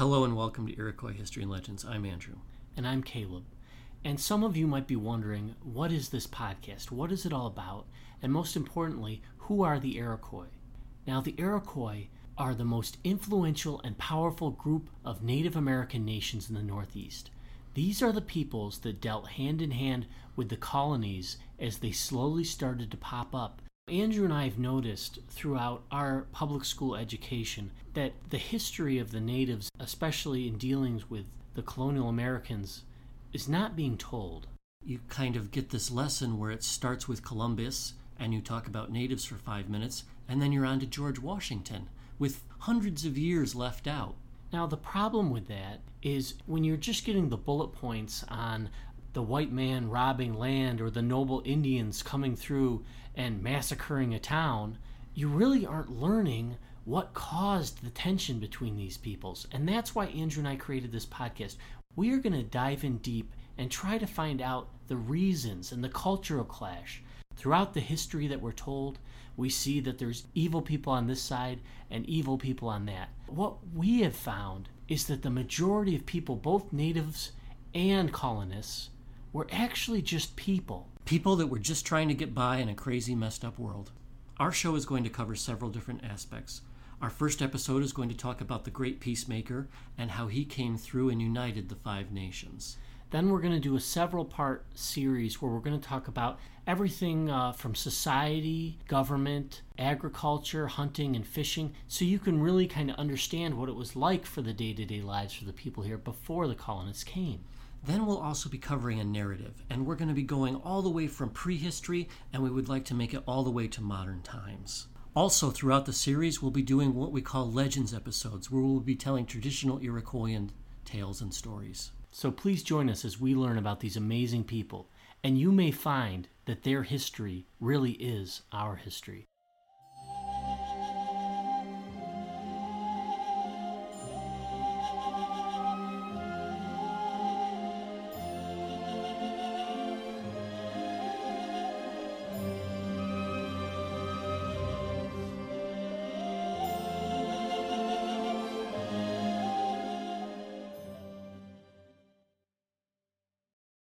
Hello and welcome to Iroquois History and Legends. I'm Andrew. And I'm Caleb. And some of you might be wondering what is this podcast? What is it all about? And most importantly, who are the Iroquois? Now, the Iroquois are the most influential and powerful group of Native American nations in the Northeast. These are the peoples that dealt hand in hand with the colonies as they slowly started to pop up. Andrew and I have noticed throughout our public school education that the history of the natives, especially in dealings with the colonial Americans, is not being told. You kind of get this lesson where it starts with Columbus and you talk about natives for five minutes, and then you're on to George Washington with hundreds of years left out. Now, the problem with that is when you're just getting the bullet points on the white man robbing land or the noble Indians coming through and massacring a town, you really aren't learning what caused the tension between these peoples. And that's why Andrew and I created this podcast. We are going to dive in deep and try to find out the reasons and the cultural clash. Throughout the history that we're told, we see that there's evil people on this side and evil people on that. What we have found is that the majority of people, both natives and colonists, were actually just people. People that were just trying to get by in a crazy, messed up world. Our show is going to cover several different aspects. Our first episode is going to talk about the great peacemaker and how he came through and united the five nations. Then we're going to do a several part series where we're going to talk about everything uh, from society, government, agriculture, hunting, and fishing, so you can really kind of understand what it was like for the day to day lives for the people here before the colonists came. Then we'll also be covering a narrative, and we're going to be going all the way from prehistory, and we would like to make it all the way to modern times. Also, throughout the series, we'll be doing what we call legends episodes, where we'll be telling traditional Iroquoian tales and stories. So please join us as we learn about these amazing people, and you may find that their history really is our history.